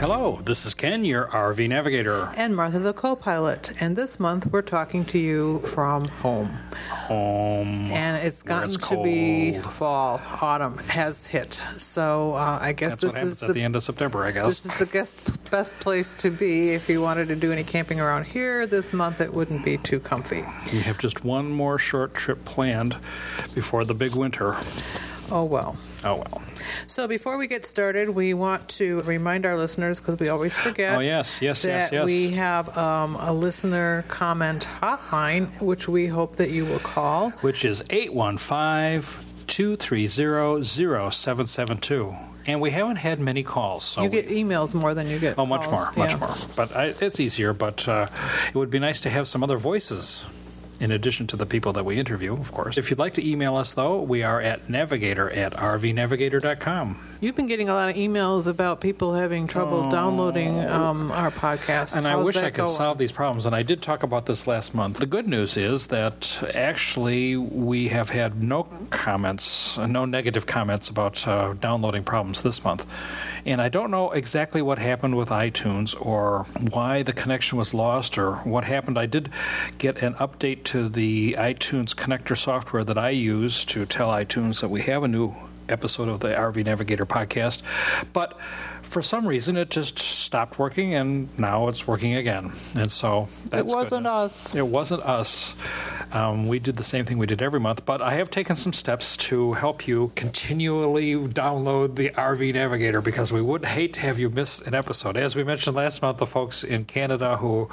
Hello, this is Ken, your RV Navigator. And Martha, the co pilot. And this month we're talking to you from home. Home. And it's gotten it's to be fall, autumn has hit. So uh, I guess That's this is at the, the end of September, I guess. this is the guest, best place to be if you wanted to do any camping around here this month. It wouldn't be too comfy. We have just one more short trip planned before the big winter. Oh well. Oh, well. So before we get started, we want to remind our listeners because we always forget. Oh, yes, yes, yes, yes. we have um, a listener comment hotline, which we hope that you will call. which is 815 230 0772. And we haven't had many calls. So You get emails more than you get. Oh, much calls. more, much Yeah. more. But I, it's easier. But uh, it would be nice to have some other voices in addition to the people that we interview, of course. If you'd like to email us, though, we are at navigator at rvnavigator.com. You've been getting a lot of emails about people having trouble downloading um, our podcast. Oh. And I wish I could going? solve these problems. And I did talk about this last month. The good news is that actually we have had no comments, no negative comments about uh, downloading problems this month. And I don't know exactly what happened with iTunes or why the connection was lost or what happened. I did get an update to the iTunes connector software that I use to tell iTunes that we have a new episode of the RV Navigator podcast. But for some reason, it just stopped working, and now it's working again. And so It wasn't goodness. us. It wasn't us. Um, we did the same thing we did every month, but I have taken some steps to help you continually download the RV Navigator because we would hate to have you miss an episode. As we mentioned last month, the folks in Canada who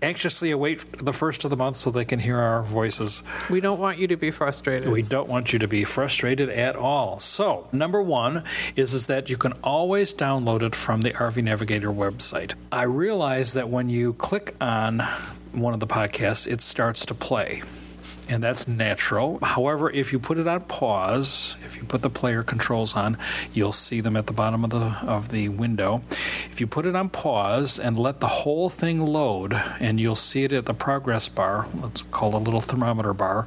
anxiously await the first of the month so they can hear our voices. We don't want you to be frustrated. We don't want you to be frustrated at all. So, number one is, is that you can always download it from the RV Navigator website. I realize that when you click on one of the podcasts, it starts to play. And that's natural. However, if you put it on pause, if you put the player controls on, you'll see them at the bottom of the of the window. If you put it on pause and let the whole thing load, and you'll see it at the progress bar, let's call it a little thermometer bar.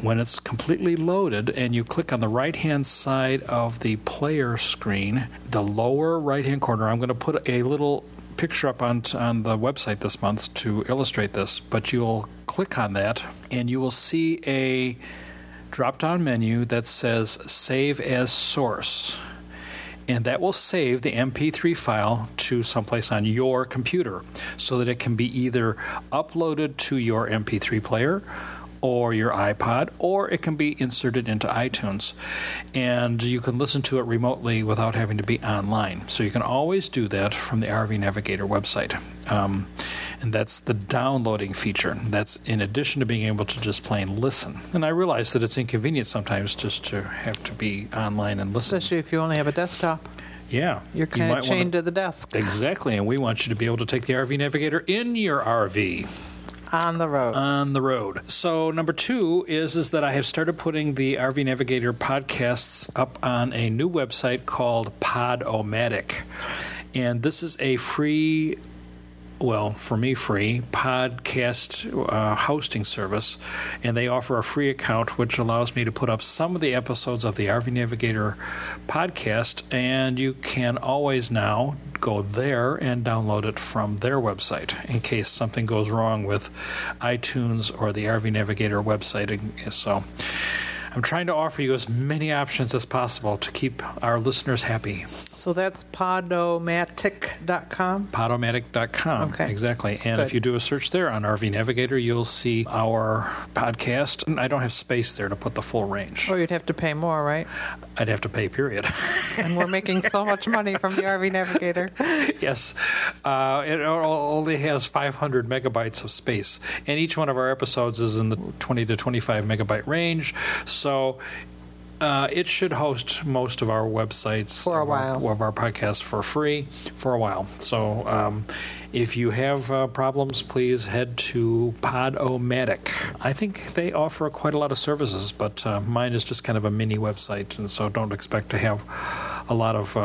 When it's completely loaded and you click on the right hand side of the player screen, the lower right hand corner, I'm going to put a little picture up on, on the website this month to illustrate this, but you'll click on that and you will see a drop down menu that says Save as Source. And that will save the MP3 file to someplace on your computer so that it can be either uploaded to your MP3 player or your iPod, or it can be inserted into iTunes. And you can listen to it remotely without having to be online. So you can always do that from the RV Navigator website. Um, and that's the downloading feature. That's in addition to being able to just plain listen. And I realize that it's inconvenient sometimes just to have to be online and listen. Especially if you only have a desktop. Yeah. You're kind might of chained to the desk Exactly, and we want you to be able to take the RV Navigator in your RV on the road. on the road. So number two is is that I have started putting the RV Navigator podcasts up on a new website called Podomatic, and this is a free. Well, for me, free podcast uh, hosting service, and they offer a free account which allows me to put up some of the episodes of the RV Navigator podcast, and you can always now go there and download it from their website in case something goes wrong with iTunes or the RV Navigator website. So I'm trying to offer you as many options as possible to keep our listeners happy. so that's podomatic.com. Podomatic.com. Okay. Exactly. And Good. if you do a search there on RV Navigator, you'll see our podcast. And I don't have space there to put the full range. Or you'd have to pay more, right? I'd have to pay, period. And we're making so much money from the RV Navigator. yes. Uh, it only has 500 megabytes of space. And each one of our episodes is in the 20 to 25 megabyte range. So So uh, it should host most of our websites For a of our- while. of our podcasts for free for a while. So um, if you have uh, problems, please head to Podomatic. I think they offer quite a lot of services, but uh, mine is just kind of a mini website, and so don't expect to have a lot of.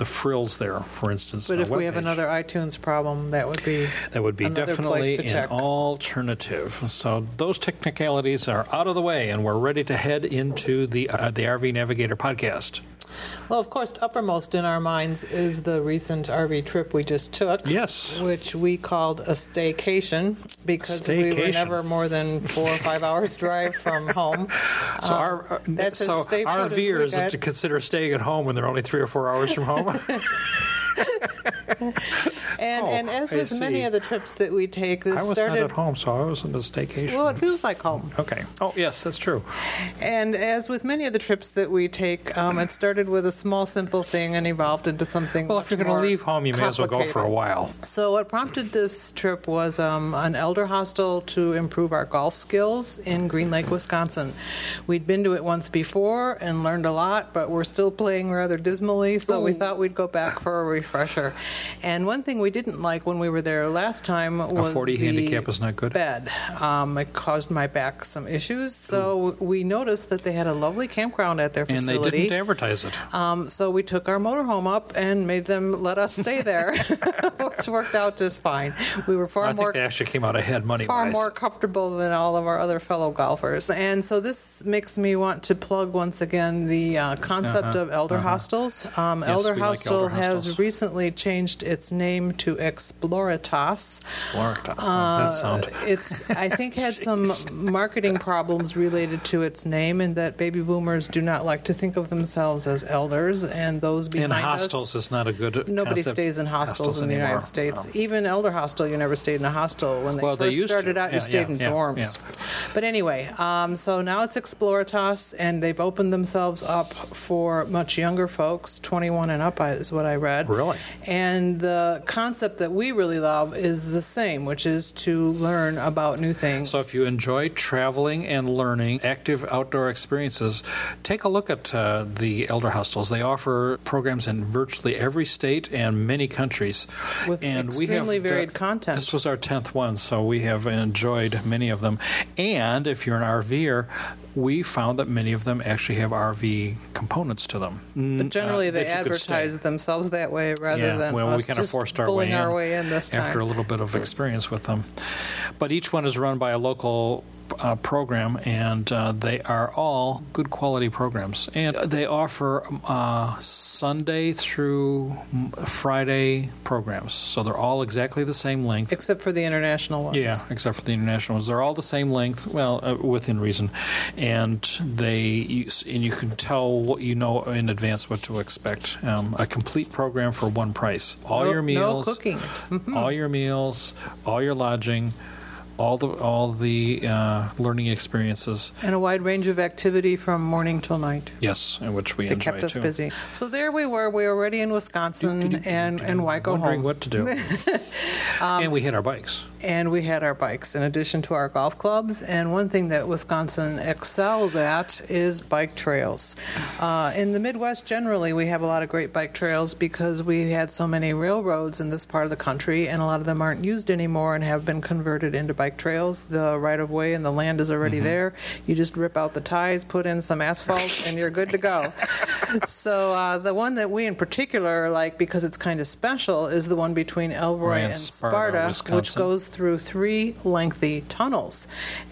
The frills there, for instance. But if we have another iTunes problem, that would be That would be definitely an check. alternative. So those technicalities are out of the way, and we're ready to head into the uh, the RV Navigator podcast. Well, of course, uppermost in our minds is the recent RV trip we just took. Yes. Which we called a staycation because we were never more than four or five hours drive from home. So our uh, Um, that's so stay put as RVers to consider staying at home when they're only three or four hours from home. And, Oh, and as with many of the trips that we take, this I was started. not at home, so I was in a staycation. Well, it feels like home. okay. Oh yes, that's true. And as with many of the trips that we take, um, it started with a small, simple thing and evolved into something. Well, if you're going to leave home, you may as well go for a while. So, what prompted this trip was um, an elder hostel to improve our golf skills in Green Lake, Wisconsin. We'd been to it once before and learned a lot, but we're still playing rather dismally, so we thought we'd go back for a refresher. And one thing we didn't like when we were there last time was 40 the handicap is not good? Bed. Um, it caused my back some issues, so we noticed that they had a lovely campground at their facility. And they didn't advertise it. Um, so we took our motorhome up and made them let us stay there, which worked out just fine. We were far I more think they actually came out ahead money far more comfortable than all of our other fellow golfers. And so this makes me want to plug once again the uh, concept of elder hostels. Um, Uh-huh, Yes, elder we like Hostel elder has hostels. recently changed its name to Exploritas. How does that sound? Uh, It's, I think, had some marketing problems related to its name, and that baby boomers do not like to think of themselves as elders, and those behind In hostels us. is not a good. Nobody stays in hostels, in the anymore. United States. No. Even elder hostel, you never stayed in a hostel. When they Well, first they used to. started out, Yeah, you stayed yeah, in yeah, dorms. But anyway, um, so now it's Exploritas, and they've opened themselves up for much younger folks, 21 and up is what I read. Really? And the concept that we really love is the same, which is to learn about new things. So, if you enjoy traveling and learning active outdoor experiences, take a look at uh, the Elder Hostels. They offer programs in virtually every state and many countries. With and extremely we have varied content. This was our 10th one, so we have enjoyed many of them. And if you're an RVer, we found that many of them actually have RV components to them. But generally, uh, they that you could stay. advertise themselves that way rather yeah, than well, us we kind of just forced our way in our way in this time. after a little bit of experience with them. But each one is run by a local uh, program, and uh, they are all good quality programs. And they offer uh, Sunday through Friday programs, so they're all exactly the same length. Except for the international ones. Yeah, except for the international ones, they're all the same length. Well, uh, within reason, and they you, and you can tell what you know in advance what to expect. Um, a complete program for one price. All No- your meals, No cooking. all your meals, all your lodging, all the all the uh, learning experiences. And a wide range of activity from morning till night. Yes, in which we enjoy kept us too. busy. So there we were. We were already in Wisconsin, and and why go Wondering home? what to do. Um, and we hit our bikes. And we had our bikes in addition to our golf clubs. And one thing that Wisconsin excels at is bike trails. Uh, in the Midwest, generally, we have a lot of great bike trails because we had so many railroads in this part of the country, and a lot of them aren't used anymore and have been converted into bike trails. The right of way and the land is already there. You just rip out the ties, put in some asphalt, and you're good to go. so uh, the one that we in particular like because it's kind of special is the one between Elroy Right, and Sparta, Sparta, which goes through three lengthy tunnels.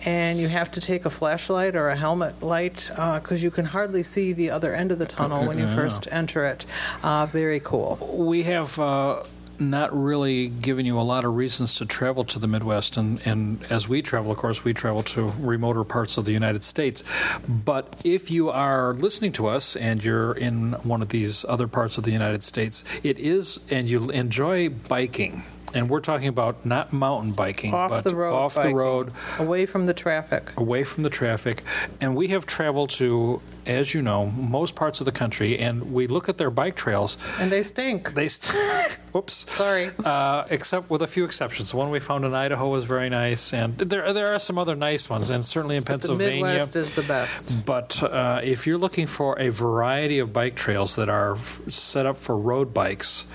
And you have to take a flashlight or a helmet light because you can hardly see the other end of the tunnel when you first enter it. Uh, very cool. we have uh, not really given you a lot of reasons to travel to the Midwest, and, and as we travel, of course, we travel to remoter parts of the United States. But if you are listening to us and you're in one of these other parts of the United States, it is, and you enjoy biking. And we're talking about not mountain biking, Off but the road. off the biking, road, Away from the traffic. away from the traffic. And we have traveled to, as you know, most parts of the country, and we look at their bike trails. And they stink. They st- Whoops. Sorry. Uh, except with a few exceptions. The one we found in Idaho was very nice, and there there are some other nice ones, and certainly in The Pennsylvania. Midwest is the best. But uh, if you're looking for a variety of bike trails that are f- set up for road bikes,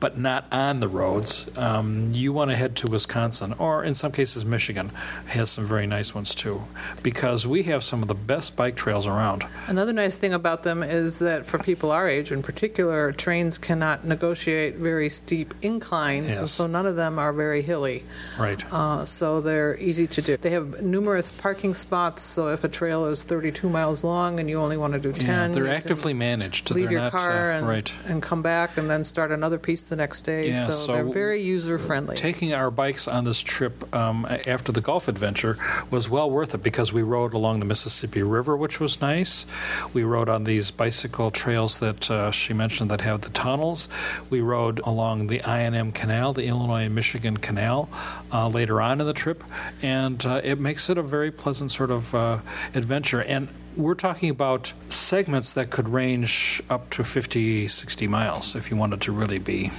but not on the roads, um, you want to head to Wisconsin, or in some cases, Michigan has some very nice ones too, because we have some of the best bike trails around. Another nice thing about them is that for people our age in particular, trains cannot negotiate very steep inclines, and so none of them are very hilly. Right. Uh, so they're easy to do. They have numerous parking spots, so if a trail is 32 miles long and you only want to do 10, yeah, they're actively managed. leave they're your not, car uh, and, right. and come back and then start another piece the next day. Yeah, so, so they're very user friendly. Taking our bikes on this trip um, after the golf adventure was well worth it because we rode along the Mississippi River, which was nice. We rode on these bicycle trails that uh, she mentioned that have the tunnels. We rode along the I&M Canal, the Illinois and Michigan Canal, uh, later on in the trip, and uh, it makes it a very pleasant sort of uh, adventure. And we're talking about segments that could range up to 50, 60 miles if you wanted to really be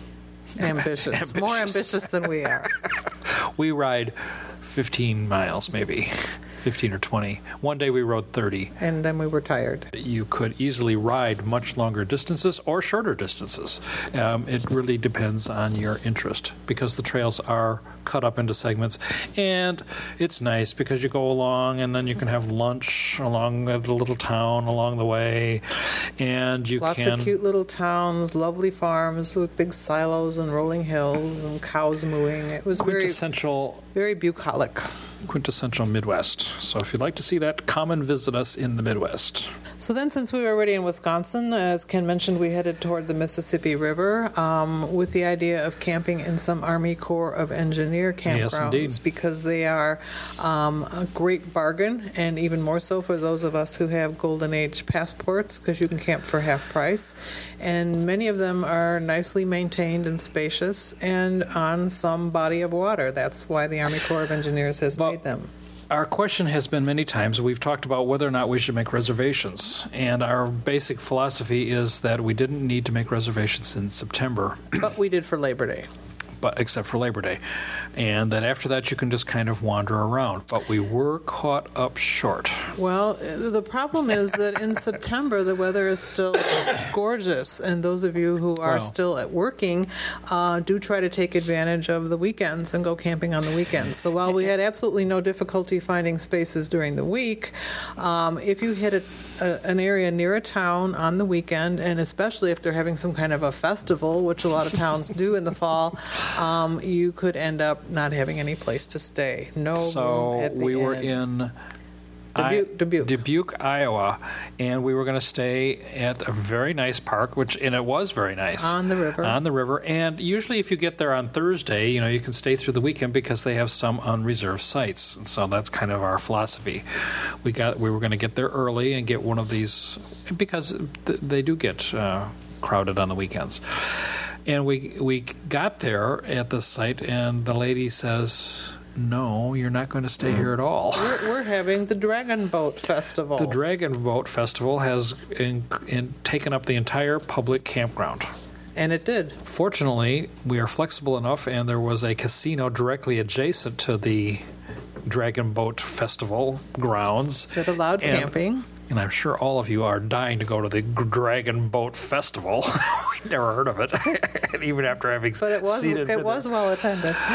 ambitious. More ambitious than we are. We ride 15 miles, maybe 15 or 20. One day we rode 30. And then we were tired. You could easily ride much longer distances or shorter distances. Um, it really depends on your interest because the trails are cut up into segments. And it's nice because you go along and then you can have lunch along at a little town along the way. And you Lots can. of cute little towns, lovely farms with big silos and rolling hills and cows mooing. It was very, Quintessential, very bucolic. Quintessential Midwest. So if you'd like to see that, come and visit us in the Midwest. So then, since we were already in Wisconsin, as Ken mentioned, we headed toward the Mississippi River um, with the idea of camping in some Army Corps of Engineer campgrounds indeed. because they are um, a great bargain, and even more so for those of us who have Golden Age passports because you can camp for half price. And many of them are nicely maintained and spacious and on some body of water. That's why the Army Corps of Engineers has made them. Our question has been many times, we've talked about whether or not we should make reservations. And our basic philosophy is that we didn't need to make reservations in September, But we did for Labor Day. But except for Labor Day. And then after that, you can just kind of wander around. But we were caught up short. Well, the problem is that in September the weather is still gorgeous, and those of you who are Wow. still at working uh, do try to take advantage of the weekends and go camping on the weekends. So while we had absolutely no difficulty finding spaces during the week, um, if you hit a, a, an area near a town on the weekend, and especially if they're having some kind of a festival, which a lot of towns do in the fall, um, you could end up not having any place to stay. No So at the we were in. Dubuque- Dubuque. Dubuque, Iowa, and we were going to stay at a very nice park, which and it was very nice On the river. On the river, and usually if you get there on Thursday, you know you can stay through the weekend because they have some unreserved sites. And so that's kind of our philosophy. We got we were going to get there early and get one of these because th- they do get uh, crowded on the weekends. And we we got there at the site, and the lady says. No, you're not going to stay here at all. We're, we're having the Dragon Boat Festival. The Dragon Boat Festival has in, in, taken up the entire public campground. and it did. Fortunately, we are flexible enough, and there was a casino directly adjacent to the Dragon Boat Festival grounds. That allowed And- camping. And I'm sure all of you are dying to go to the Dragon Boat Festival. we never heard of it, and even after having But it was seen it, it was well attended.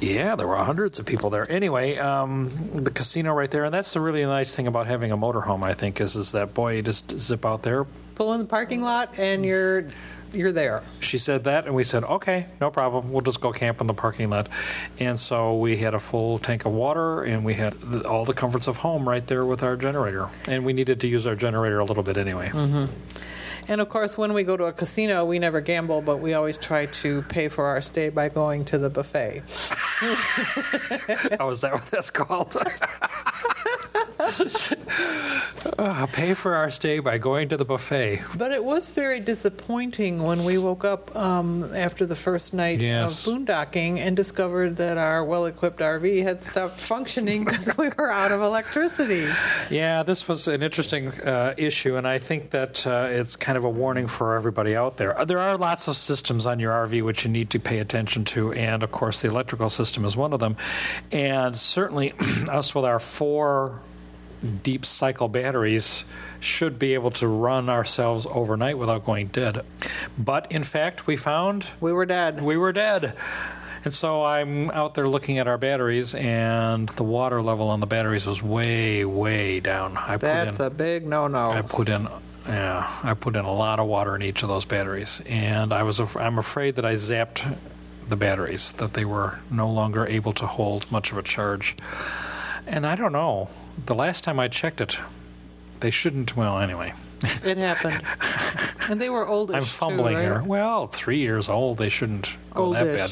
Yeah, there were hundreds of people there. Anyway, um, the casino right there, and that's the really nice thing about having a motorhome. I think is is that boy, you just zip out there. Pull in the parking lot and you're you're there. She said that, and we said, okay, no problem. We'll just go camp in the parking lot. And so we had a full tank of water, and we had the, all the comforts of home right there with our generator. And we needed to use our generator a little bit anyway. Mm-hmm. And of course, when we go to a casino, we never gamble, but we always try to pay for our stay by going to the buffet. oh, is that what that's called? Uh, pay for our stay by going to the buffet. But it was very disappointing when we woke up um, after the first night Yes. of boondocking and discovered that our well equipped RV had stopped functioning because we were out of electricity. Yeah, this was an interesting uh, issue, and I think that uh, it's kind of a warning for everybody out there. There are lots of systems on your RV which you need to pay attention to, and of course, the electrical system is one of them. And certainly, us with our four deep cycle batteries should be able to run ourselves overnight without going dead. But in fact, we found We were dead. we were dead. And so I'm out there looking at our batteries, and the water level on the batteries was way, way down. I put That's in, a big no-no. I put in, yeah, I put in a lot of water in each of those batteries, and I was, I'm afraid that I zapped the batteries, that they were no longer able to hold much of a charge. And I don't know. The last time I checked it, they shouldn't. Well, anyway, It happened. And they were oldish. I'm fumbling too, right? here. Well, three years old, they shouldn't go that bad.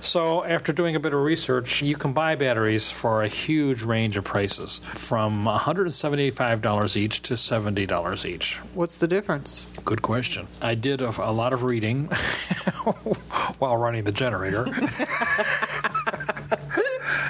So, after doing a bit of research, you can buy batteries for a huge range of prices, from $175 each to $70 each. What's the difference? Good question. I did a, a lot of reading while running the generator.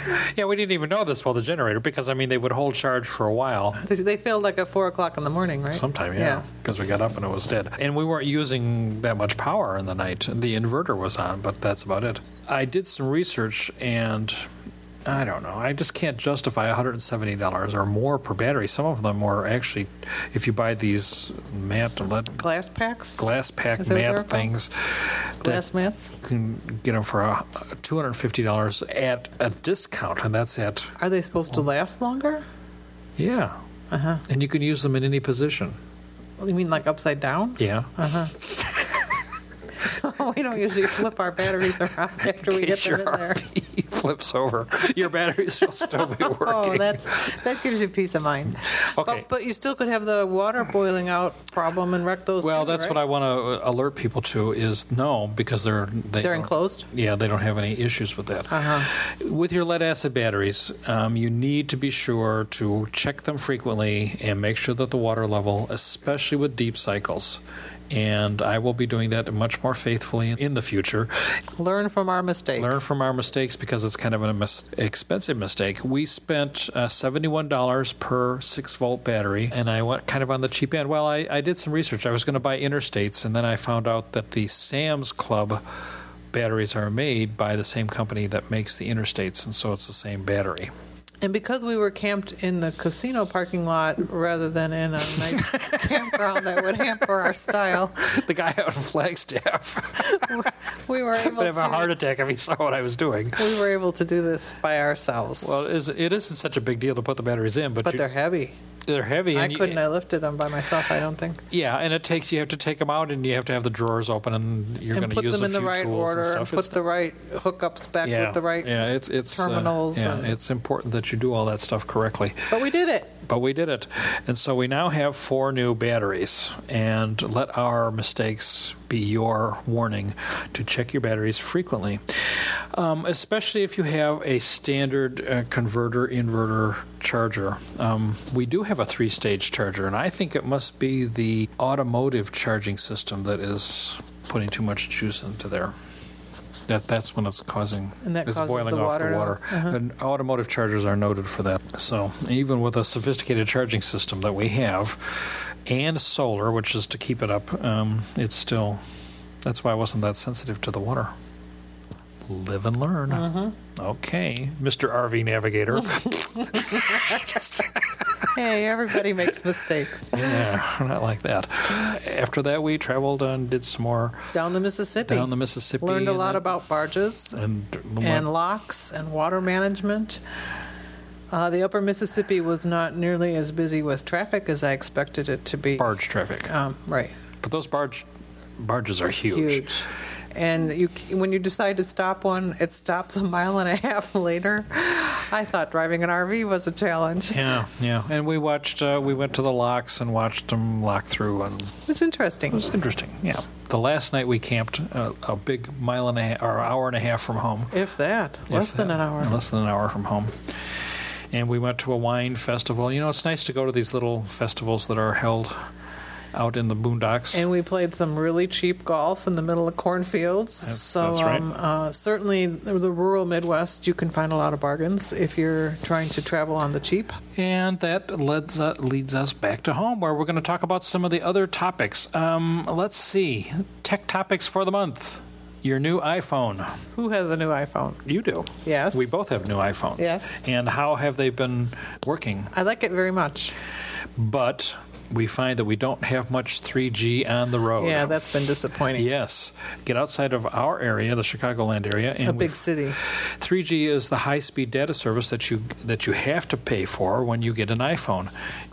yeah, we didn't even know this while the generator, because I mean, they would hold charge for a while. They, they failed like at four o'clock in the morning, right? Sometime, yeah, because we got up and it was dead. And we weren't using that much power in the night. The inverter was on, but that's about it. I did some research and I don't know. I just can't justify $170 or more per battery. Some of them were actually, if you buy these matte lead Glass packs, glass pack Is that what they're matte called? things, glass mats. you can get them for uh, $250 at a discount, and that's at, Are they supposed to last longer? yeah. Uh-huh. And you can use them in any position. You mean like upside down? Yeah. we don't usually flip our batteries around after we get them in there. RV flips over, your batteries will still be working. Oh, that's that gives you peace of mind. Okay. But, but you still could have the water boiling out problem and wreck those. well, that's right? what I want to alert people to is no, because they're they They're enclosed. Yeah, they don't have any issues with that. Uh-huh. With your lead acid batteries, um, you need to be sure to check them frequently and make sure that the water level, especially with deep cycles, and I will be doing that much more faithfully in the future. Learn from our mistakes. Learn from our mistakes because it's kind of an mis- expensive mistake. We spent uh, $71 per 6 volt battery, and I went kind of on the cheap end. Well, I, I did some research. I was going to buy interstates, and then I found out that the Sam's Club batteries are made by the same company that makes the interstates, and so it's the same battery. And because we were camped in the casino parking lot rather than in a nice campground that would hamper our style, The guy out in Flagstaff we were able would have a heart attack if he saw what I was doing. We were able to do this by ourselves. Well, it isn't such a big deal to put the batteries in, but, but you- they're heavy. They're heavy. I and you- couldn't have lifted them by myself. I don't think. Yeah, and it takes you have to take them out, and you have to have the drawers open, and you're going to put use them in the right order and and put It's the right hookups back yeah, with the right. yeah, it's it's uh, terminals yeah, and- it's important that you do all that stuff correctly. But we did it. But we did it, and so we now have four new batteries. And let our mistakes be your warning to check your batteries frequently, um, especially if you have a standard uh, converter inverter charger. Um, we do have a three-stage charger, and I think it must be the automotive charging system that is putting too much juice into there. That that's when it's causing And that it's boiling off water the water. uh-huh. And automotive chargers are noted for that. So even with a sophisticated charging system that we have, and solar, which is to keep it up, um, it's still. That's why I wasn't that sensitive to the water. Live and learn. Mm-hmm. Okay, Mr. RV Navigator. Hey, everybody makes mistakes. yeah, not like that. After that, we traveled and did some more Down the Mississippi. down the Mississippi. Learned a lot then- about barges and, and locks and water management. Uh, the upper Mississippi was not nearly as busy with traffic as I expected it to be. barge traffic. Um, right. But those barge barges are Huge. And you, when you decide to stop one, it stops a mile and a half later. I thought driving an RV was a challenge. Yeah, yeah. And we watched, uh, we went to the locks and watched them lock through, and it It was interesting. It was interesting. Yeah. The last night we camped uh, a big mile and a half, or hour and a half from home. If that, less If than an hour. Less than an hour from home. and we went to a wine festival. You know, it's nice to go to these little festivals that are held out in the boondocks. And we played some really cheap golf in the middle of cornfields. That's- so that's right. um, uh, certainly the rural Midwest, you can find a lot of bargains if you're trying to travel on the cheap. And that leads, uh, leads us back to home, where we're going to talk about some of the other topics. Um, let's see. Tech topics for the month. Your new iPhone. Who has a new iPhone? You do. Yes. We both have new iPhones. Yes. And how have they been working? I like it very much. But we find that we don't have much 3G on the road. Yeah, that's been disappointing. Yes. Get outside of our area, the Chicagoland area, and A big city. 3G is the high-speed data service that you that you have to pay for when you get an iPhone,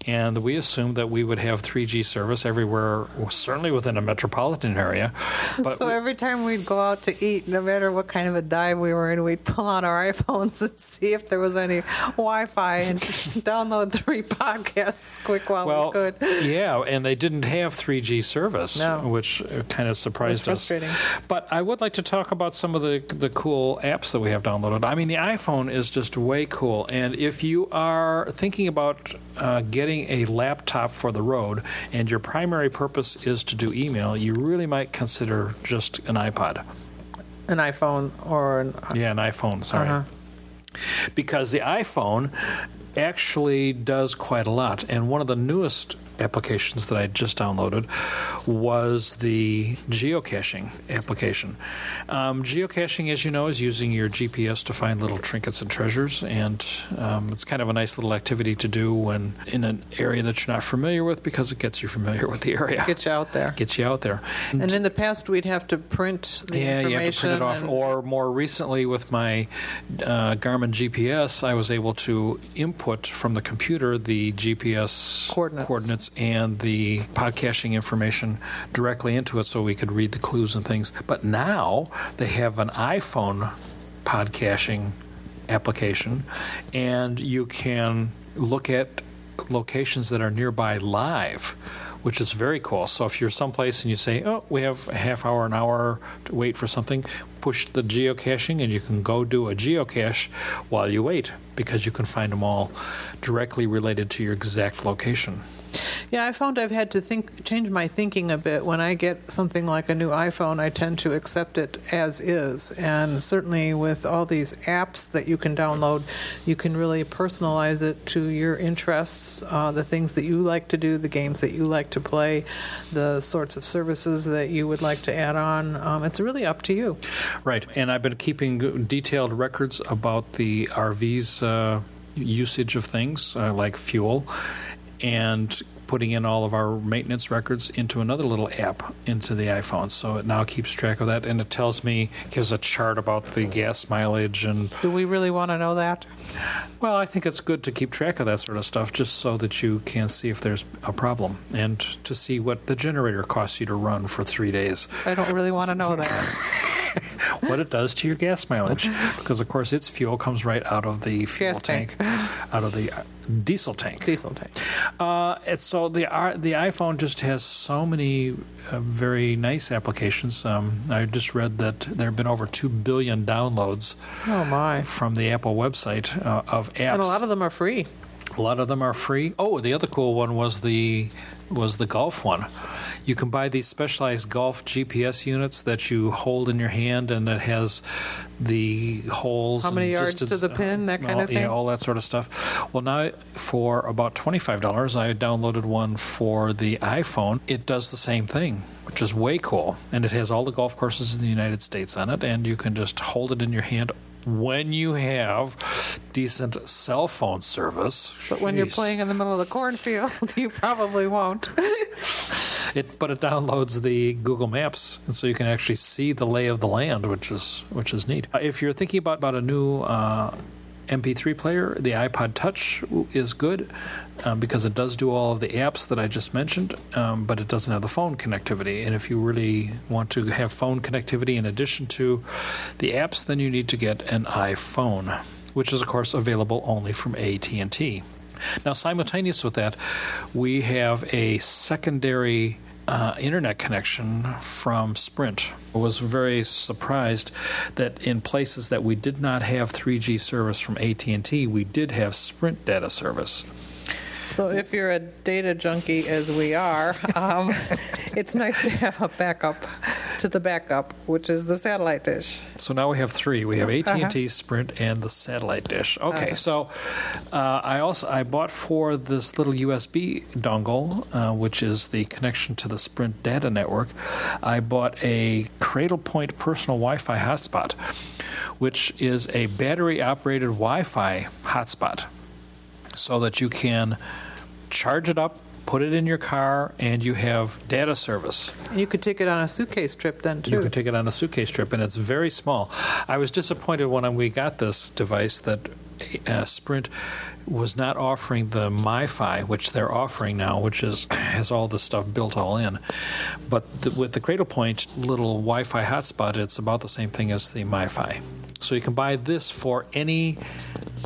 and we assumed that we would have 3G service everywhere, certainly within a metropolitan area. But So every time we'd go out to eat, no matter what kind of a dive we were in, we'd pull out our iPhones and see if there was any Wi-Fi and download three podcasts quick while well, we could. Yeah, and they didn't have 3G service, No. which uh, kind of surprised us. frustrating. But I would like to talk about some of the the cool apps that we have downloaded. I mean, the iPhone is just way cool, and if you are thinking about uh, getting a laptop for the road, and your primary purpose is to do email, you really might consider just an iPod. An iPhone or an Yeah, an iPhone. Sorry. Uh-huh. Because the iPhone actually does quite a lot. And one of the newest applications that I just downloaded was the geocaching application. Um, geocaching, as you know, is using your GPS to find little trinkets and treasures. And um, it's kind of a nice little activity to do when in an area that you're not familiar with because it gets you familiar with the area. get you out there. Gets you out there. And in the past, we'd have to print the Yeah, you have to print it off. and- Or more recently, with my uh, Garmin GPS, I was able to input from the computer the GPS Coordinates. And the podcasting information directly into it so we could read the clues and things. But now they have an iPhone podcasting application, and you can look at locations that are nearby live, which is very cool. So if you're someplace and you say, "Oh, we have a half hour, an hour to wait for something," push the geocaching, and you can go do a geocache while you wait because you can find them all directly related to your exact location. Yeah, I found I've had to think, change my thinking a bit. When I get something like a new iPhone, I tend to accept it as is. And certainly with all these apps that you can download, you can really personalize it to your interests, uh, the things that you like to do, the games that you like to play, the sorts of services that you would like to add on. Um, it's really up to you. Right, and I've been keeping detailed records about the RV's uh, usage of things uh, like fuel, and putting in all of our maintenance records into another little app into the iPhone. So it now keeps track of that, and it tells me gives a chart about the gas mileage and Do we really want to know that? well, I think it's good to keep track of that sort of stuff just so that you can see if there's a problem and to see what the generator costs you to run for three days. I don't really want to know that. what it does to your gas mileage because of course its fuel comes right out of the fuel Gas tank. out of the uh, diesel tank Diesel tank. uh, it's so the uh, the iphone just has so many uh, very nice applications um, i just read that there have been over 2 billion downloads Oh, my. from the apple website uh, of apps And a lot of them are free. A lot of them are free. Oh, the other cool one was the was the golf one. You can buy these specialized golf GPS units that you hold in your hand, and it has the holes. How many and yards to the uh, pin, that kind all- of thing? Yeah, all that sort of stuff. Well, now for about twenty five dollars, I downloaded one for the iPhone. It does the same thing, which is way cool, and it has all the golf courses in the United States on it, and you can just hold it in your hand. When you have decent cell phone service, But when you're playing in the middle of the cornfield, you probably won't. It, but it downloads the Google Maps, and so you can actually see the lay of the land, which is which is neat. Uh, If you're thinking about, about a new uh, MP3 player, the iPod Touch is good um, because it does do all of the apps that I just mentioned, um, but it doesn't have the phone connectivity. And if you really want to have phone connectivity in addition to the apps, then you need to get an iPhone, which is of course available only from AT&T. Now, simultaneous with that, we have a secondary uh, internet connection from Sprint. I was very surprised that in places that we did not have 3G service from AT&T, we did have Sprint data service. So if you're a data junkie, as we are, um, it's nice to have a backup to the backup, which is the satellite dish. So now we have three. We have AT and T, Uh-huh. Sprint, and the satellite dish. Okay, so uh, I also I bought for this little USB dongle, uh, which is the connection to the Sprint data network. I bought a CradlePoint personal Wi-Fi hotspot, which is a battery-operated Wi-Fi hotspot, so that you can charge it up. Put it in your car, and you have data service. And you could take it on a suitcase trip then too. You can take it on a suitcase trip, and it's very small. I was disappointed when we got this device that uh, Sprint was not offering the MiFi, which they're offering now, which is has all this stuff built all in. But the, with the CradlePoint little Wi-Fi hotspot, it's about the same thing as the MiFi. So you can buy this for any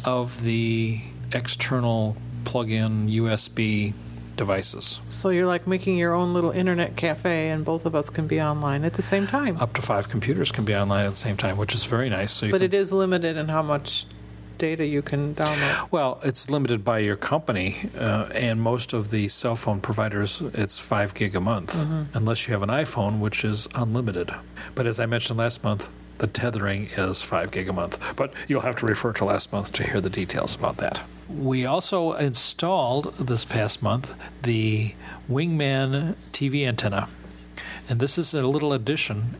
of the external plug-in USB devices. so you're like making your own little internet cafe, and both of us can be online at the same time. Up to five computers can be online at the same time, which is very nice. So But can it is limited in how much data you can download. Well, it's limited by your company, uh, and most of the cell phone providers, it's five gig a month, unless you have an iPhone, which is unlimited. But as I mentioned last month, the tethering is five gig a month. But you'll have to refer to last month to hear the details about that. We also installed this past month the Wingman TV antenna, and this is a little addition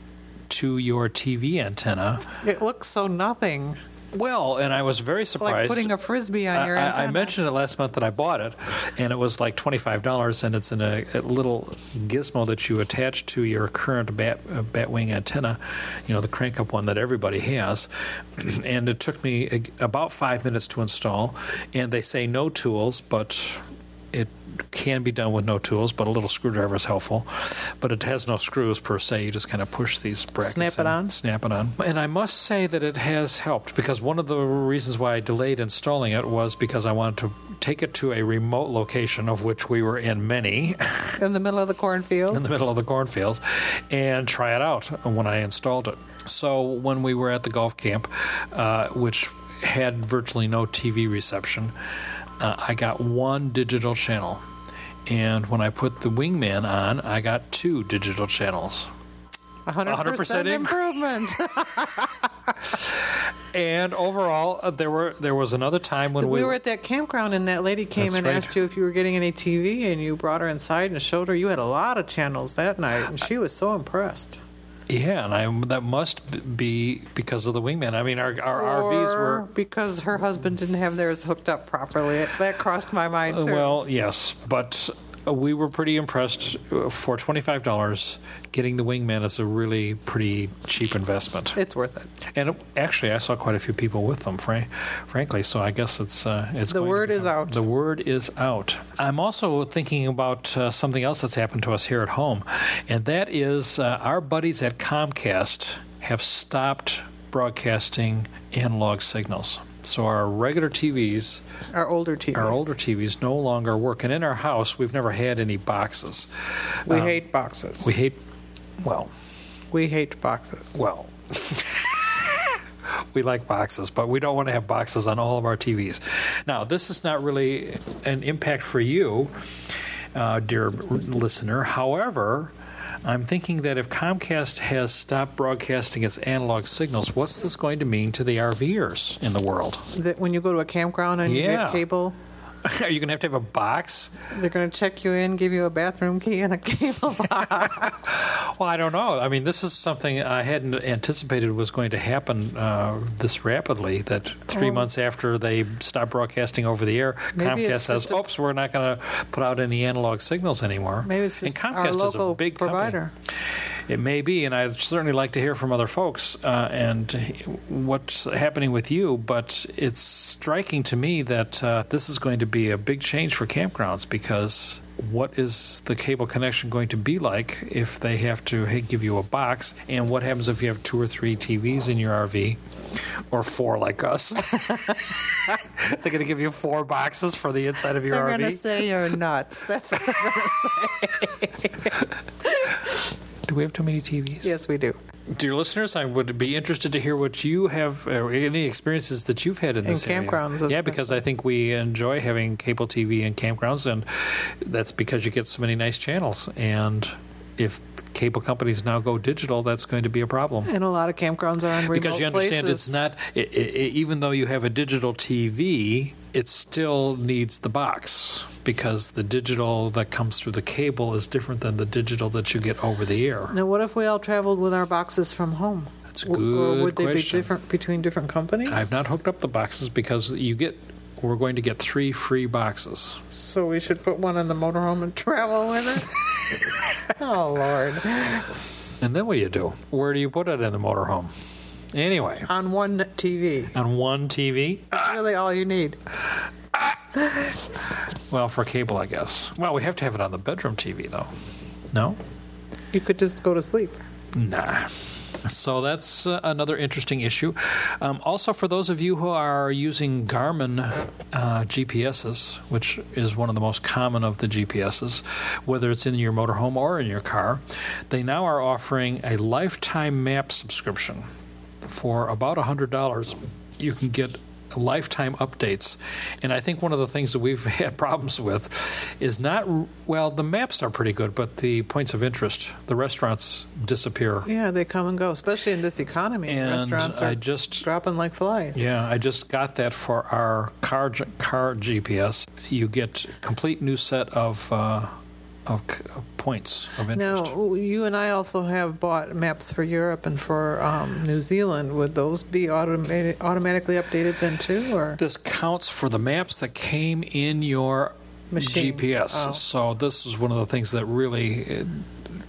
to your TV antenna. It looks so nothing. Well, and I was very surprised. Like putting a frisbee on your I- I, antenna. I mentioned it last month that I bought it, and it was like twenty-five dollars, and it's in a, a little gizmo that you attach to your current bat, uh, Batwing antenna, you know, the crank-up one that everybody has. and it took me a, about five minutes to install, and they say no tools, but can be done with no tools, but a little screwdriver is helpful. But it has no screws per se. You just kind of push these brackets. Snap it on? Snap it on. And I must say that it has helped because one of the reasons why I delayed installing it was because I wanted to take it to a remote location, of which we were in many, in the middle of the cornfields. in the middle of the cornfields, and try it out when I installed it. So when we were at the golf camp, uh, which had virtually no TV reception, uh, I got one digital channel. And when I put the Wingman on, I got two digital channels. 100%, 100% improvement. And overall, uh, there were there was another time when we, we were at that campground, and that lady came and right. asked you if you were getting any TV, and you brought her inside and showed her. You had a lot of channels that night, and she was so impressed. Yeah, and I that must be because of the Wingman. I mean, our our RVs were because her husband didn't have theirs hooked up properly. That crossed my mind Uh, too. Well, yes, but we were pretty impressed uh, for twenty-five dollars. Getting the Wingman is a really pretty cheap investment, it's worth it. and it, actually, I saw quite a few people with them. Frank, frankly, so I guess it's uh, it's The word is out. The word is out. I'm also thinking about uh, something else that's happened to us here at home, and that is uh, our buddies at Comcast have stopped broadcasting analog signals. So our regular TVs Our older TVs. our older TVs no longer work. And in our house, we've never had any boxes. We um, hate boxes. We hate, well, we hate boxes. well. we like boxes, but we don't want to have boxes on all of our TVs. Now, this is not really an impact for you, uh, dear listener. However, I'm thinking that if Comcast has stopped broadcasting its analog signals, what's this going to mean to the RVers in the world? That when you go to a campground and you Yeah. get cable, Are you going to have to have a box? they're going to check you in, give you a bathroom key and a cable box. Well, I don't know. I mean, this is something I hadn't anticipated was going to happen uh, this rapidly. That three months after they stopped broadcasting over the air, Maybe Comcast says, a- "Oops, we're not going to put out any analog signals anymore." Maybe it's just and our Comcast is a local big company. It may be, and I'd certainly like to hear from other folks uh, and what's happening with you. But it's striking to me that uh, this is going to be a big change for campgrounds because what is the cable connection going to be like if they have to hey, give you a box? And what happens if you have two or three TVs in your RV, or four like us? They're going to give you four boxes for the inside of your They're RV. going to say you're nuts. That's what they're going to say. Do we have too many TVs? Yes, we do. Dear listeners, I would be interested to hear what you have, or any experiences that you've had in this area. campgrounds, Yeah, because I think we enjoy having cable TV in campgrounds, and that's because you get so many nice channels. And if cable companies now go digital, that's going to be a problem. And a lot of campgrounds are on remote Because you understand places. it's not, i i even though you have a digital TV, it still needs the box because the digital that comes through the cable is different than the digital that you get over the air. Now, what if we all traveled with our boxes from home? That's a W- good Or would they question. be different between different companies? I've not hooked up the boxes because you get. We're going to get three free boxes. So we should put one in the motorhome and travel with it? oh, Lord. And then what do you do? Where do you put it in the motorhome? Anyway, On one TV. on one TV. That's really all you need. Well, for cable, I guess. Well, we have to have it on the bedroom TV, though. No? You could just go to sleep. Nah. So that's uh, another interesting issue. Um, also, for those of you who are using Garmin uh, GPSs, which is one of the most common of the GPSs, whether it's in your motorhome or in your car, they now are offering a lifetime map subscription for about $100. You can get lifetime updates. And I think one of the things that we've had problems with is not, well, the maps are pretty good, but the points of interest, the restaurants disappear. Yeah, they come and go, especially in this economy. And Restaurants are I just dropping like flies. yeah, I just got that for our car car GPS. You get complete new set of uh, of of points of interest. Now, you and I also have bought maps for Europe and for um, New Zealand. Would those be automated, automatically updated then too, or This counts for the maps that came in your Machine. GPS. Oh. So this is one of the things that really uh,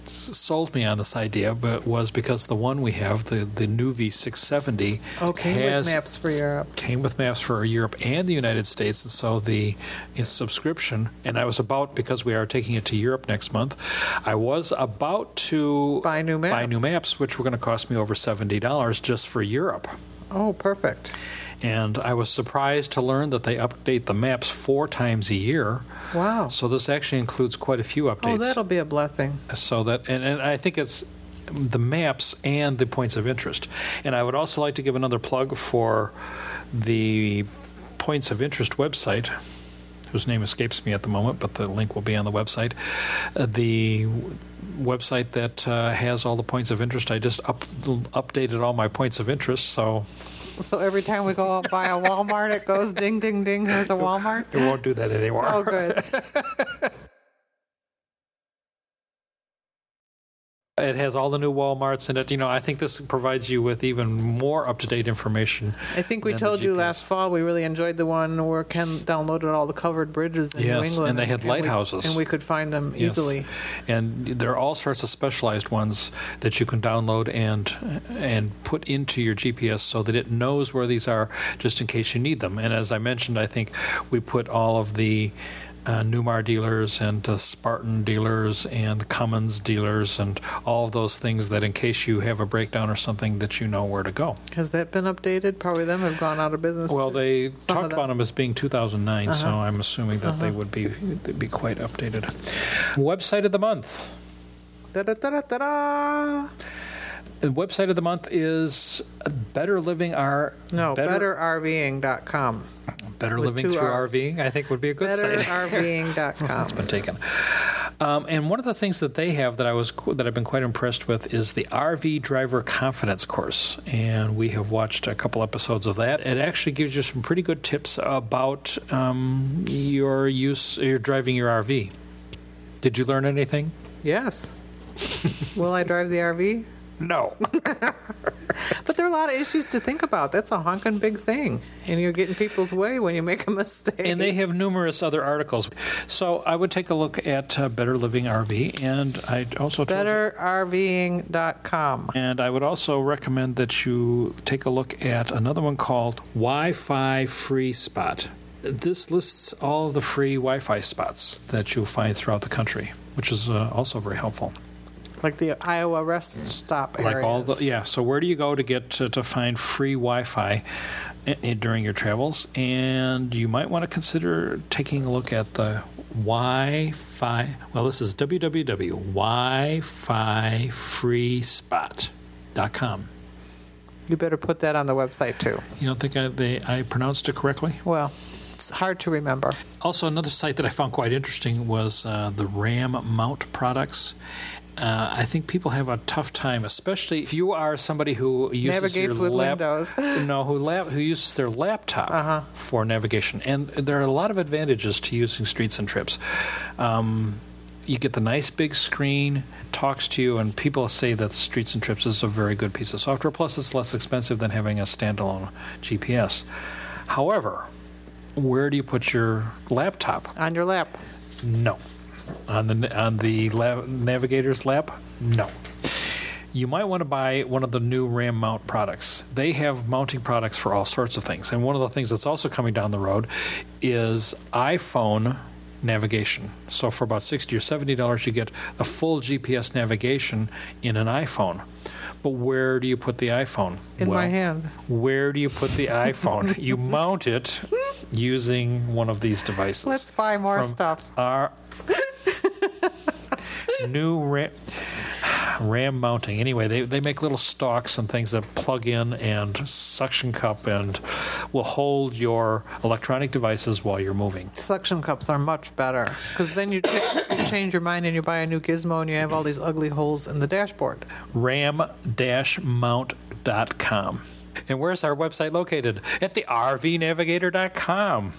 sold me on this idea, but was because the one we have, the the Nuvi 670, okay has with maps for Europe? came with maps for Europe and the United States, and so the subscription. And I was about because we are taking it to Europe next month. I was about to Buy new maps. buy new maps, which were going to cost me over seventy dollars just for Europe. Oh, perfect. And I was surprised to learn that they update the maps four times a year. Wow. So this actually includes quite a few updates. Oh, that'll be a blessing. so that and, and I think it's the maps and the points of interest. And I would also like to give another plug for the points of interest website whose name escapes me at the moment, but the link will be on the website. Uh, the website that uh, has all the points of interest. I just up, updated all my points of interest, so So every time we go out by a Walmart, it goes ding, ding, ding. Here's a Walmart. it won't do that anymore. Oh, good. It has all the new Walmarts in it. You know, I think this provides you with even more up to date information. I think we told you last fall we really enjoyed the one where Ken downloaded all the covered bridges in New England. and they had we- lighthouses. and we could find them Yes. easily. And there are all sorts of specialized ones that you can download and and put into your GPS so that it knows where these are just in case you need them. And as I mentioned, I think we put all of the uh, Newmar dealers and the Spartan dealers and Cummins dealers and all of those things that in case you have a breakdown or something that you know where to go. Has that been updated? Probably them have gone out of business. Well, they talked them. about them as being 2009, so Uh-huh. I'm assuming that they would be they'd be quite updated. Website of the month. Da-da-da-da-da-da. The website of the month is Better Living R. No, Better, betterrving.com. Better with Living Through Rs. RV. I think would be a good site. Betterrving.com. It's been taken. Um, and one of the things that they have that I was that I've been quite impressed with is the RV Driver Confidence course, and we have watched a couple episodes of that. It actually gives you some pretty good tips about um, your use, your driving your RV. Did you learn anything? yes. Will I drive the RV? No. But there are a lot of issues to think about. That's a honking big thing. And you're getting people's way when you make a mistake. and they have numerous other articles. So I would take a look at uh, Better Living RV, and I also told you- betterrving.com. and I would also recommend that you take a look at another one called Wi-Fi Free Spot. this lists all of the free Wi Fi spots that you'll find throughout the country, which is uh, also very helpful. Like the Iowa rest stop areas. Like all the, yeah. So, where do you go to get to, to find free Wi Fi during your travels? And you might want to consider taking a look at the Wi Fi. Well, this is www.wififreespot.com. You better put that on the website too. You don't think I, they, I pronounced it correctly? Well, it's hard to remember. Also, another site that I found quite interesting was uh, the RAM mount products. Uh, I think people have a tough time, especially if you are somebody who uses Navigates your with lap, Windows. no, who lap, who uses their laptop Uh-huh. for navigation, and there are a lot of advantages to using Streets and Trips. Um, you get the nice big screen, talks to you, and people say that Streets and Trips is a very good piece of software. Plus, it's less expensive than having a standalone GPS. However, where do you put your laptop? On your lap. No. On the on the la- navigator's lap? No. You might want to buy one of the new RAM mount products. They have mounting products for all sorts of things. And one of the things that's also coming down the road is iPhone navigation. So for about 60 or 70 dollars you get a full GPS navigation in an iPhone. But where do you put the iPhone? In my hand. Where do you put the iPhone? you mount it using one of these devices Let's buy more stuff. Our new RAM, RAM mounting. Anyway, they, they make little stalks and things that plug in and suction cup and will hold your electronic devices while you're moving. Suction cups are much better because then you, you change your mind and you buy a new gizmo and you have all these ugly holes in the dashboard. ram-mount.com. And where's our website located? At the rvnavigator.com.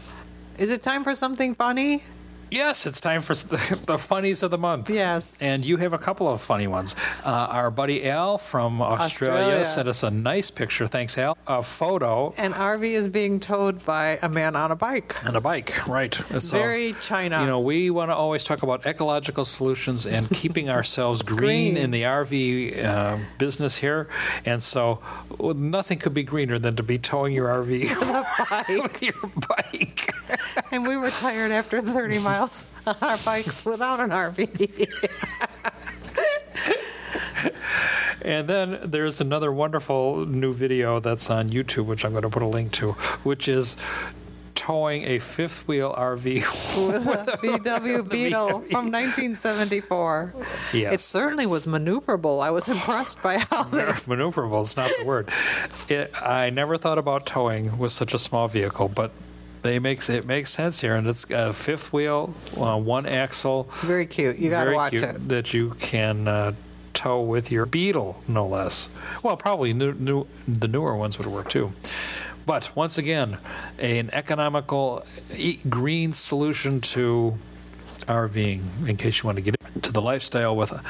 Is it time for something funny? Yes, it's time for the, the funnies of the month. Yes. And you have a couple of funny ones. Uh, our buddy Al from Australia, Australia. sent us a nice picture. Thanks, Al. A photo An RV is being towed by a man on a bike. and a bike. Right. So, Very China. You know, we want to always talk about ecological solutions and keeping ourselves green, Green. in the RV uh, business here. And so, well, nothing could be greener than to be towing your RV with your bike. and we were tired after 30 miles on our bikes without an RV. And then there's another wonderful new video that's on YouTube, which I'm going to put a link to, which is towing a fifth wheel RV. with a VW Beetle from 1974. Yes. It certainly was maneuverable. I was impressed by how. Maneuverable is not the word. It, I never thought about towing with such a small vehicle, but they makes it makes sense here, and it's a fifth wheel, uh, one axle, Very cute. You got to watch it. that you can uh, tow with your Beetle, no less. Well, probably new, new, the newer ones would work too. But once again, an economical, e- green solution to RVing. In case you want to get into the lifestyle with, a,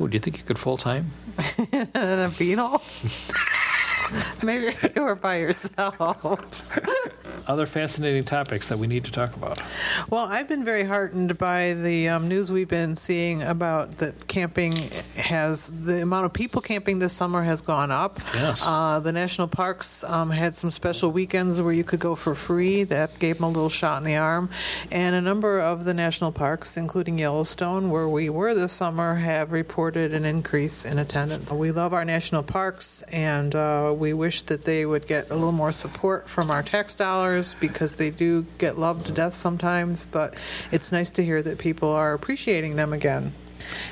ooh, do you think you could full time? A Beetle? Maybe you were by yourself. Other fascinating topics that we need to talk about. Well, I've been very heartened by the um, news we've been seeing about that camping has the amount of people camping this summer has gone up. Yes. Uh, the national parks um, had some special weekends where you could go for free. That gave them a little shot in the arm. And a number of the national parks, including Yellowstone, where we were this summer, have reported an increase in attendance. We love our national parks, and uh, we wish that they would get a little more support from our tax dollars because they do get loved to death sometimes. But it's nice to hear that people are appreciating them again.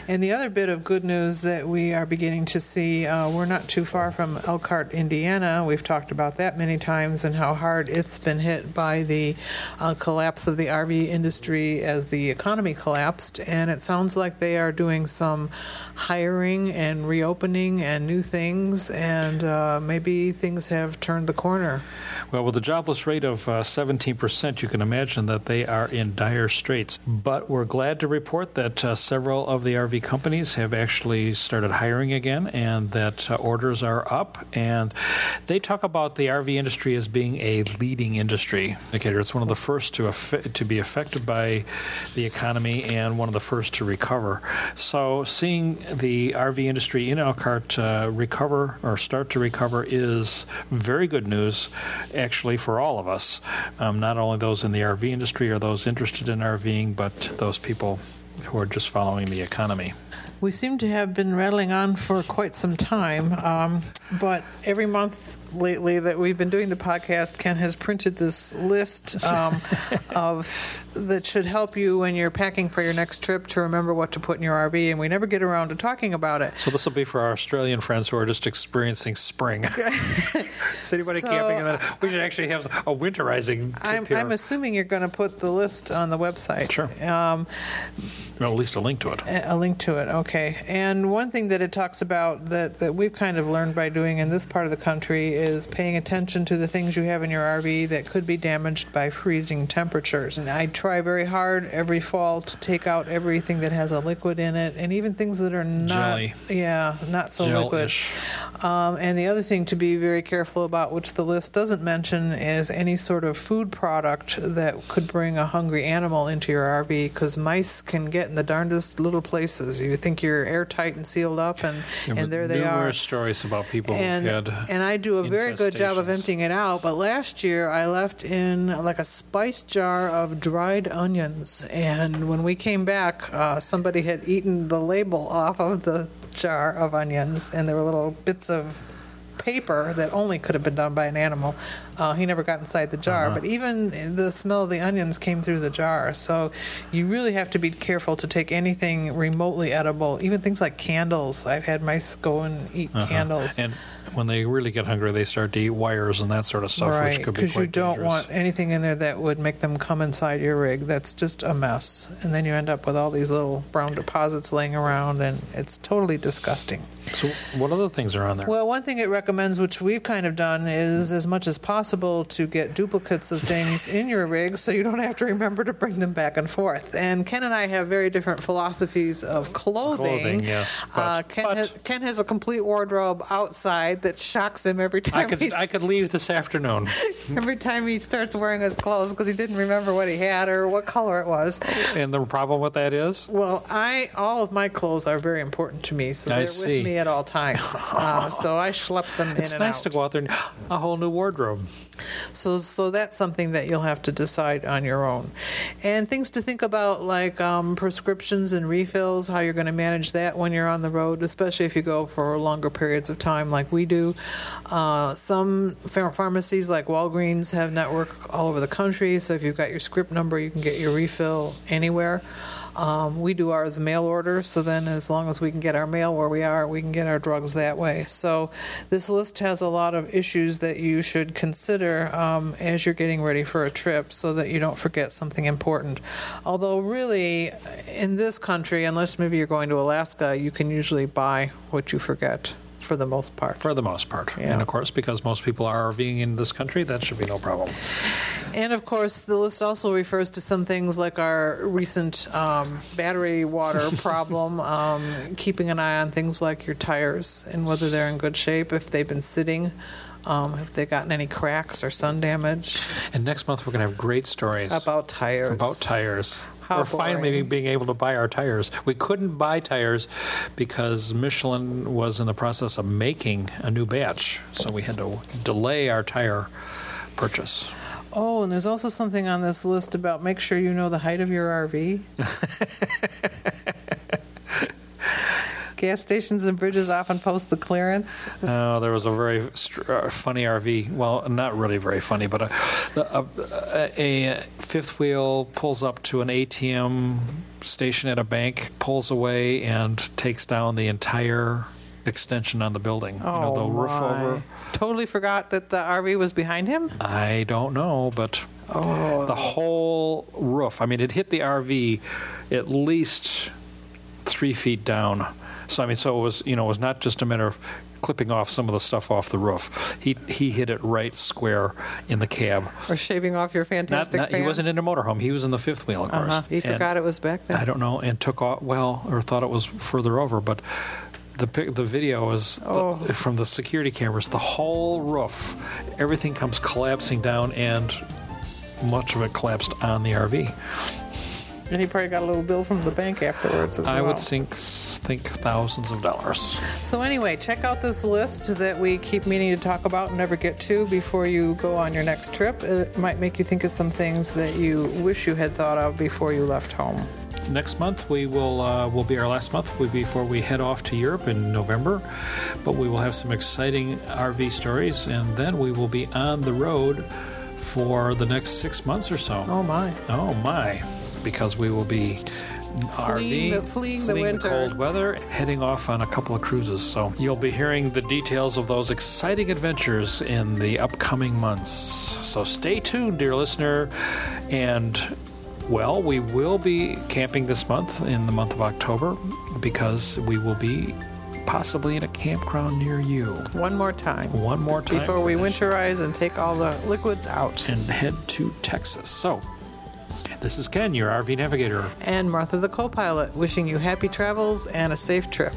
And the other bit of good news that we are beginning to see, uh, we're not too far from Elkhart, Indiana. We've talked about that many times and how hard it's been hit by the uh, collapse of the RV industry as the economy collapsed. And it sounds like they are doing some hiring and reopening and new things, and uh, maybe things have turned the corner. Well, with a jobless rate of uh, 17%, you can imagine that they are in dire straits. But we're glad to report that uh, several of the RV companies have actually started hiring again, and that uh, orders are up. And they talk about the RV industry as being a leading industry indicator. It's one of the first to affe- to be affected by the economy and one of the first to recover. So, seeing the RV industry in Elkhart uh, recover or start to recover is very good news, actually, for all of us. Um, not only those in the RV industry or those interested in RVing, but those people who are just following the economy. We seem to have been rattling on for quite some time, um, but every month lately that we've been doing the podcast, Ken has printed this list um, of that should help you when you're packing for your next trip to remember what to put in your RV, and we never get around to talking about it. So this will be for our Australian friends who are just experiencing spring. Is anybody So, camping? In that? We should actually have a winterizing tip I'm. I'm assuming you're going to put the list on the website. Sure. Um, or at least a link to it. A a link to it, okay. And one thing that it talks about that, that we've kind of learned by doing in this part of the country is paying attention to the things you have in your RV that could be damaged by freezing temperatures. And I try very hard every fall to take out everything that has a liquid in it, and even things that are not, Jelly. yeah, not so liquid. Gel-ish. Um, and the other thing to be very careful about, which the list doesn't mention, is any sort of food product that could bring a hungry animal into your RV because mice can get in the darndest little places. You think you're airtight and sealed up, and, There and there they are. numerous stories about people And, who had and I do a very good job of emptying it out. But last year I left in like a spice jar of dried onions. And when we came back, uh, somebody had eaten the label off of the jar of onions. And there were little bits of paper that only could have been done by an animal. Uh, he never got inside the jar, Uh-huh. but even the smell of the onions came through the jar. So you really have to be careful to take anything remotely edible, even things like candles. I've had mice go and eat Uh-huh. candles. And when they really get hungry, they start to eat wires and that sort of stuff, right, which could be because you don't dangerous. want anything in there that would make them come inside your rig. That's just a mess, and then you end up with all these little brown deposits laying around, and it's totally disgusting. So, what other things are on there? Well, one thing it recommends, which we've kind of done, is as much as possible to get duplicates of things in your rig so you don't have to remember to bring them back and forth. And Ken and I have very different philosophies of clothing. Clothing, yes, uh, but- Ken, but- has, Ken has a complete wardrobe outside that shocks him every time I could I could leave this afternoon. Every time he starts wearing his clothes because he didn't remember what he had or what color it was. and the problem with that is Well, I all of my clothes are very important to me, so I they're see. with me at all times. uh, so I schlep them in it's and nice out. to go out there and a whole new wardrobe. So, so that's something that you'll have to decide on your own. And things to think about, like um, prescriptions and refills, how you're going to manage that when you're on the road, especially if you go for longer periods of time, like we do. Uh, some ph- pharmacies, like Walgreens, have network all over the country. So if you've got your script number, you can get your refill anywhere. Um, we do ours mail order, so then as long as we can get our mail where we are, we can get our drugs that way. So this list has a lot of issues that you should consider um, as you're getting ready for a trip so that you don't forget something important. Although, really, in this country, unless maybe you're going to Alaska, you can usually buy what you forget for the most part. For the most part. Yeah. And of course, because most people are RVing in this country, that should be no problem. And of course, the list also refers to some things like our recent um, battery water problem, um, keeping an eye on things like your tires and whether they're in good shape, if they've been sitting, um, if they've gotten any cracks or sun damage, And next month, we're going to have great stories about tires. about tires. How we're finally being able to buy our tires. We couldn't buy tires because Michelin was in the process of making a new batch, so we had to delay our tire purchase. Oh, and there's also something on this list about make sure you know the height of your RV. Gas stations and bridges often post the clearance. Oh, there was a very str- uh, funny RV. Well, not really very funny, but a, a, a, a fifth wheel pulls up to an ATM station at a bank, pulls away, and takes down the entire extension on the building. Oh, you know, the roof my. over. Totally forgot that the RV was behind him. I don't know, but Oh, the whole roof. I mean, it hit the RV at least three feet down. So I mean, so it was you know it was not just a matter of clipping off some of the stuff off the roof. He he hit it right square in the cab. Or shaving off your fantastic not he fan. wasn't in a motorhome. He was in the fifth wheel, of course. Uh-huh. He And forgot it was back then. I don't know, and took off. Well, or thought it was further over, but. The, the video is the- Oh. from the security cameras. The whole roof, everything comes collapsing down, and much of it collapsed on the RV. And he probably got a little bill from the bank afterwards as I well. would think think thousands of dollars. So anyway, check out this list that we keep meaning to talk about and never get to before you go on your next trip. It might make you think of some things that you wish you had thought of before you left home. Next month we will uh, will be our last month before we head off to Europe in November, but we will have some exciting RV stories, and then we will be on the road for the next six months or so. Oh my. Oh my! Because we will be Fleeing RV, the- fleeing the winter. cold weather, heading off on a couple of cruises. So you'll be hearing the details of those exciting adventures in the upcoming months. So stay tuned, dear listener, and. Well, we will be camping this month in the month of October because we will be possibly in a campground near you. One more time. One more time Before we winterize and take all the liquids out. and head to Texas. So, this is Ken, your RV navigator. And Martha the co pilot, wishing you happy travels and a safe trip.